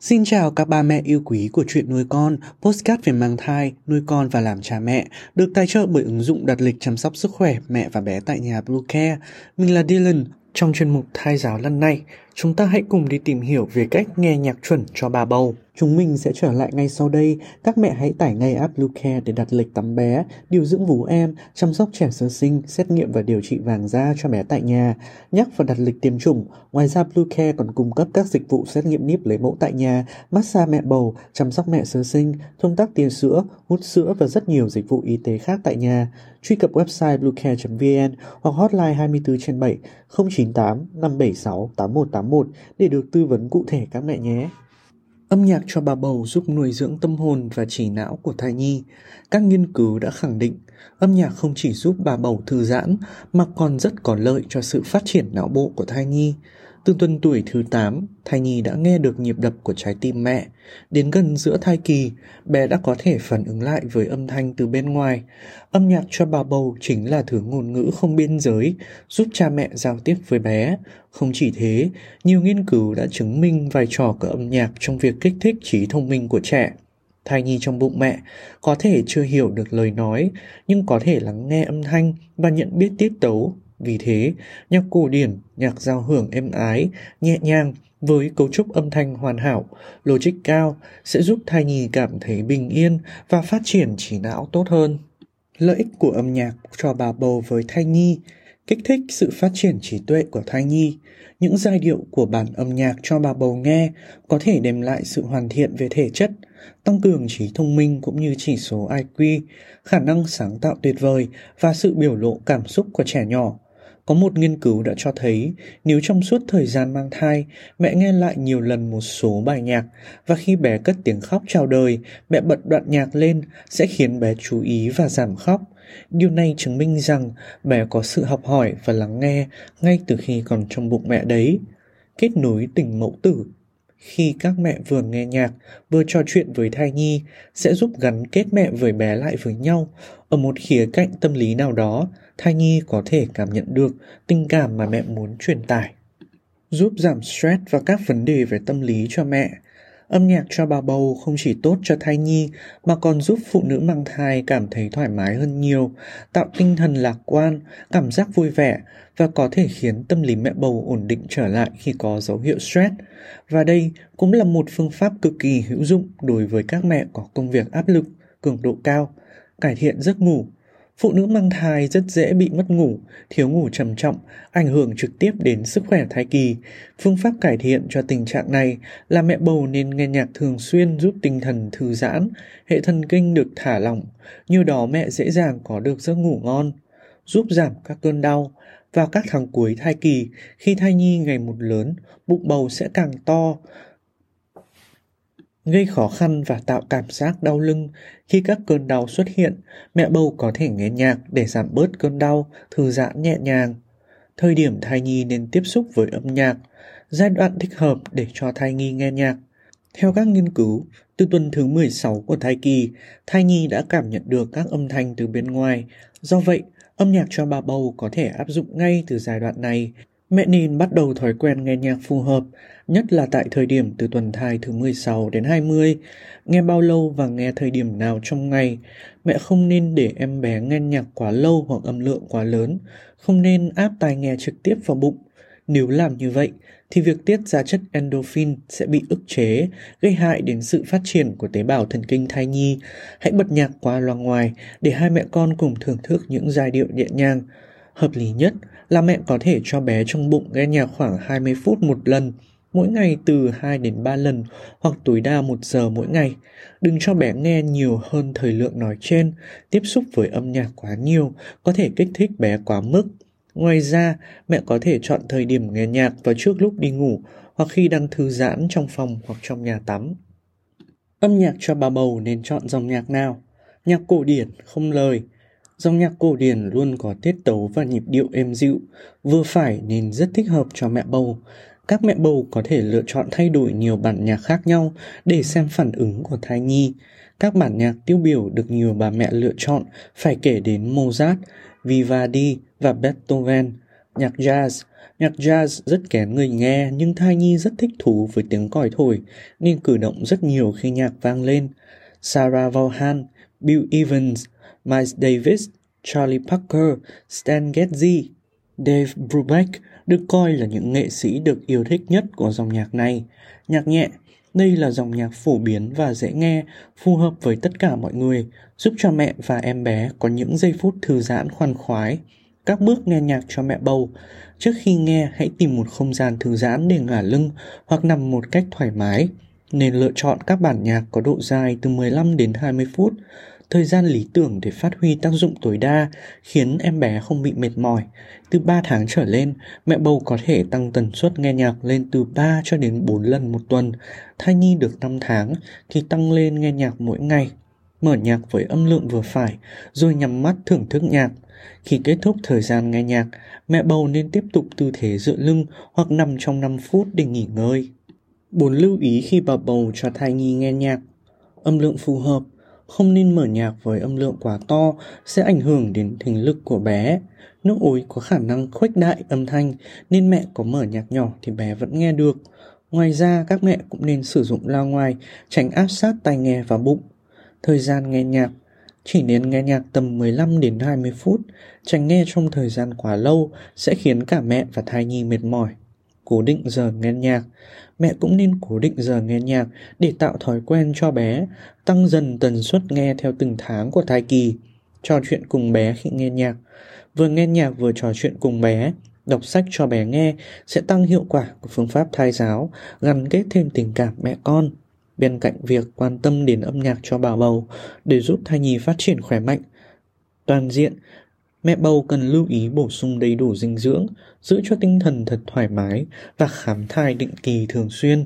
Xin chào các ba mẹ yêu quý của chuyện nuôi con, postcard về mang thai, nuôi con và làm cha mẹ, được tài trợ bởi ứng dụng đặt lịch chăm sóc sức khỏe mẹ và bé tại nhà Blue Care. Mình là Dylan. Trong chuyên mục thai giáo lần này, chúng ta hãy cùng đi tìm hiểu về cách nghe nhạc chuẩn cho bà bầu. Chúng mình sẽ trở lại ngay sau đây. Các mẹ hãy tải ngay app Bluecare để đặt lịch tắm bé, điều dưỡng vú em, chăm sóc trẻ sơ sinh, xét nghiệm và điều trị vàng da cho bé tại nhà, nhắc và đặt lịch tiêm chủng. Ngoài ra Bluecare còn cung cấp các dịch vụ xét nghiệm níp lấy mẫu tại nhà, massage mẹ bầu, chăm sóc mẹ sơ sinh, thông tắc tiền sữa, hút sữa và rất nhiều dịch vụ y tế khác tại nhà. Truy cập website bluecare.vn hoặc hotline 24 trên 7 098 576 8181 để được tư vấn cụ thể các mẹ nhé. Âm nhạc cho bà bầu giúp nuôi dưỡng tâm hồn và chỉ não của thai nhi. Các nghiên cứu đã khẳng định, âm nhạc không chỉ giúp bà bầu thư giãn mà còn rất có lợi cho sự phát triển não bộ của thai nhi. Từ tuần tuổi thứ 8, thai nhi đã nghe được nhịp đập của trái tim mẹ. Đến gần giữa thai kỳ, bé đã có thể phản ứng lại với âm thanh từ bên ngoài. Âm nhạc cho bà bầu chính là thứ ngôn ngữ không biên giới, giúp cha mẹ giao tiếp với bé. Không chỉ thế, nhiều nghiên cứu đã chứng minh vai trò của âm nhạc trong việc kích thích trí thông minh của trẻ. Thai nhi trong bụng mẹ có thể chưa hiểu được lời nói, nhưng có thể lắng nghe âm thanh và nhận biết tiết tấu vì thế, nhạc cổ điển, nhạc giao hưởng êm ái, nhẹ nhàng với cấu trúc âm thanh hoàn hảo, logic cao sẽ giúp thai nhi cảm thấy bình yên và phát triển trí não tốt hơn. Lợi ích của âm nhạc cho bà bầu với thai nhi kích thích sự phát triển trí tuệ của thai nhi. Những giai điệu của bản âm nhạc cho bà bầu nghe có thể đem lại sự hoàn thiện về thể chất, tăng cường trí thông minh cũng như chỉ số IQ, khả năng sáng tạo tuyệt vời và sự biểu lộ cảm xúc của trẻ nhỏ. Có một nghiên cứu đã cho thấy nếu trong suốt thời gian mang thai, mẹ nghe lại nhiều lần một số bài nhạc và khi bé cất tiếng khóc chào đời, mẹ bật đoạn nhạc lên sẽ khiến bé chú ý và giảm khóc. Điều này chứng minh rằng bé có sự học hỏi và lắng nghe ngay từ khi còn trong bụng mẹ đấy. Kết nối tình mẫu tử khi các mẹ vừa nghe nhạc, vừa trò chuyện với thai nhi sẽ giúp gắn kết mẹ với bé lại với nhau. Ở một khía cạnh tâm lý nào đó, thai nhi có thể cảm nhận được tình cảm mà mẹ muốn truyền tải. Giúp giảm stress và các vấn đề về tâm lý cho mẹ. Âm nhạc cho bà bầu không chỉ tốt cho thai nhi mà còn giúp phụ nữ mang thai cảm thấy thoải mái hơn nhiều, tạo tinh thần lạc quan, cảm giác vui vẻ và có thể khiến tâm lý mẹ bầu ổn định trở lại khi có dấu hiệu stress. Và đây cũng là một phương pháp cực kỳ hữu dụng đối với các mẹ có công việc áp lực, cường độ cao, cải thiện giấc ngủ, Phụ nữ mang thai rất dễ bị mất ngủ, thiếu ngủ trầm trọng, ảnh hưởng trực tiếp đến sức khỏe thai kỳ. Phương pháp cải thiện cho tình trạng này là mẹ bầu nên nghe nhạc thường xuyên giúp tinh thần thư giãn, hệ thần kinh được thả lỏng, như đó mẹ dễ dàng có được giấc ngủ ngon, giúp giảm các cơn đau. Vào các tháng cuối thai kỳ, khi thai nhi ngày một lớn, bụng bầu sẽ càng to, gây khó khăn và tạo cảm giác đau lưng. Khi các cơn đau xuất hiện, mẹ bầu có thể nghe nhạc để giảm bớt cơn đau, thư giãn nhẹ nhàng. Thời điểm thai nhi nên tiếp xúc với âm nhạc, giai đoạn thích hợp để cho thai nhi nghe nhạc. Theo các nghiên cứu, từ tuần thứ 16 của thai kỳ, thai nhi đã cảm nhận được các âm thanh từ bên ngoài. Do vậy, âm nhạc cho bà bầu có thể áp dụng ngay từ giai đoạn này Mẹ nên bắt đầu thói quen nghe nhạc phù hợp, nhất là tại thời điểm từ tuần thai thứ 16 đến 20. Nghe bao lâu và nghe thời điểm nào trong ngày. Mẹ không nên để em bé nghe nhạc quá lâu hoặc âm lượng quá lớn. Không nên áp tai nghe trực tiếp vào bụng. Nếu làm như vậy, thì việc tiết ra chất endorphin sẽ bị ức chế, gây hại đến sự phát triển của tế bào thần kinh thai nhi. Hãy bật nhạc qua loa ngoài để hai mẹ con cùng thưởng thức những giai điệu nhẹ nhàng. Hợp lý nhất là mẹ có thể cho bé trong bụng nghe nhạc khoảng 20 phút một lần, mỗi ngày từ 2 đến 3 lần hoặc tối đa 1 giờ mỗi ngày. Đừng cho bé nghe nhiều hơn thời lượng nói trên, tiếp xúc với âm nhạc quá nhiều có thể kích thích bé quá mức. Ngoài ra, mẹ có thể chọn thời điểm nghe nhạc vào trước lúc đi ngủ hoặc khi đang thư giãn trong phòng hoặc trong nhà tắm. Âm nhạc cho bà bầu nên chọn dòng nhạc nào? Nhạc cổ điển, không lời, Dòng nhạc cổ điển luôn có tiết tấu và nhịp điệu êm dịu, vừa phải nên rất thích hợp cho mẹ bầu. Các mẹ bầu có thể lựa chọn thay đổi nhiều bản nhạc khác nhau để xem phản ứng của thai nhi. Các bản nhạc tiêu biểu được nhiều bà mẹ lựa chọn phải kể đến Mozart, Vivaldi và Beethoven. Nhạc jazz Nhạc jazz rất kén người nghe nhưng thai nhi rất thích thú với tiếng còi thổi nên cử động rất nhiều khi nhạc vang lên. Sarah Vaughan, Bill Evans, Miles Davis, Charlie Parker, Stan Getzy, Dave Brubeck được coi là những nghệ sĩ được yêu thích nhất của dòng nhạc này. Nhạc nhẹ, đây là dòng nhạc phổ biến và dễ nghe, phù hợp với tất cả mọi người, giúp cho mẹ và em bé có những giây phút thư giãn khoan khoái. Các bước nghe nhạc cho mẹ bầu. Trước khi nghe, hãy tìm một không gian thư giãn để ngả lưng hoặc nằm một cách thoải mái. Nên lựa chọn các bản nhạc có độ dài từ 15 đến 20 phút, thời gian lý tưởng để phát huy tác dụng tối đa, khiến em bé không bị mệt mỏi. Từ 3 tháng trở lên, mẹ bầu có thể tăng tần suất nghe nhạc lên từ 3 cho đến 4 lần một tuần. Thai nhi được 5 tháng thì tăng lên nghe nhạc mỗi ngày. Mở nhạc với âm lượng vừa phải, rồi nhắm mắt thưởng thức nhạc. Khi kết thúc thời gian nghe nhạc, mẹ bầu nên tiếp tục tư thế dựa lưng hoặc nằm trong 5 phút để nghỉ ngơi. 4 lưu ý khi bà bầu cho thai nhi nghe nhạc. Âm lượng phù hợp, không nên mở nhạc với âm lượng quá to sẽ ảnh hưởng đến thính lực của bé. Nước ối có khả năng khuếch đại âm thanh nên mẹ có mở nhạc nhỏ thì bé vẫn nghe được. Ngoài ra các mẹ cũng nên sử dụng loa ngoài tránh áp sát tai nghe vào bụng. Thời gian nghe nhạc chỉ nên nghe nhạc tầm 15 đến 20 phút, tránh nghe trong thời gian quá lâu sẽ khiến cả mẹ và thai nhi mệt mỏi. Cố định giờ nghe nhạc, mẹ cũng nên cố định giờ nghe nhạc để tạo thói quen cho bé, tăng dần tần suất nghe theo từng tháng của thai kỳ, trò chuyện cùng bé khi nghe nhạc. Vừa nghe nhạc vừa trò chuyện cùng bé, đọc sách cho bé nghe sẽ tăng hiệu quả của phương pháp thai giáo, gắn kết thêm tình cảm mẹ con. Bên cạnh việc quan tâm đến âm nhạc cho bà bầu để giúp thai nhi phát triển khỏe mạnh, toàn diện, mẹ bầu cần lưu ý bổ sung đầy đủ dinh dưỡng, giữ cho tinh thần thật thoải mái và khám thai định kỳ thường xuyên.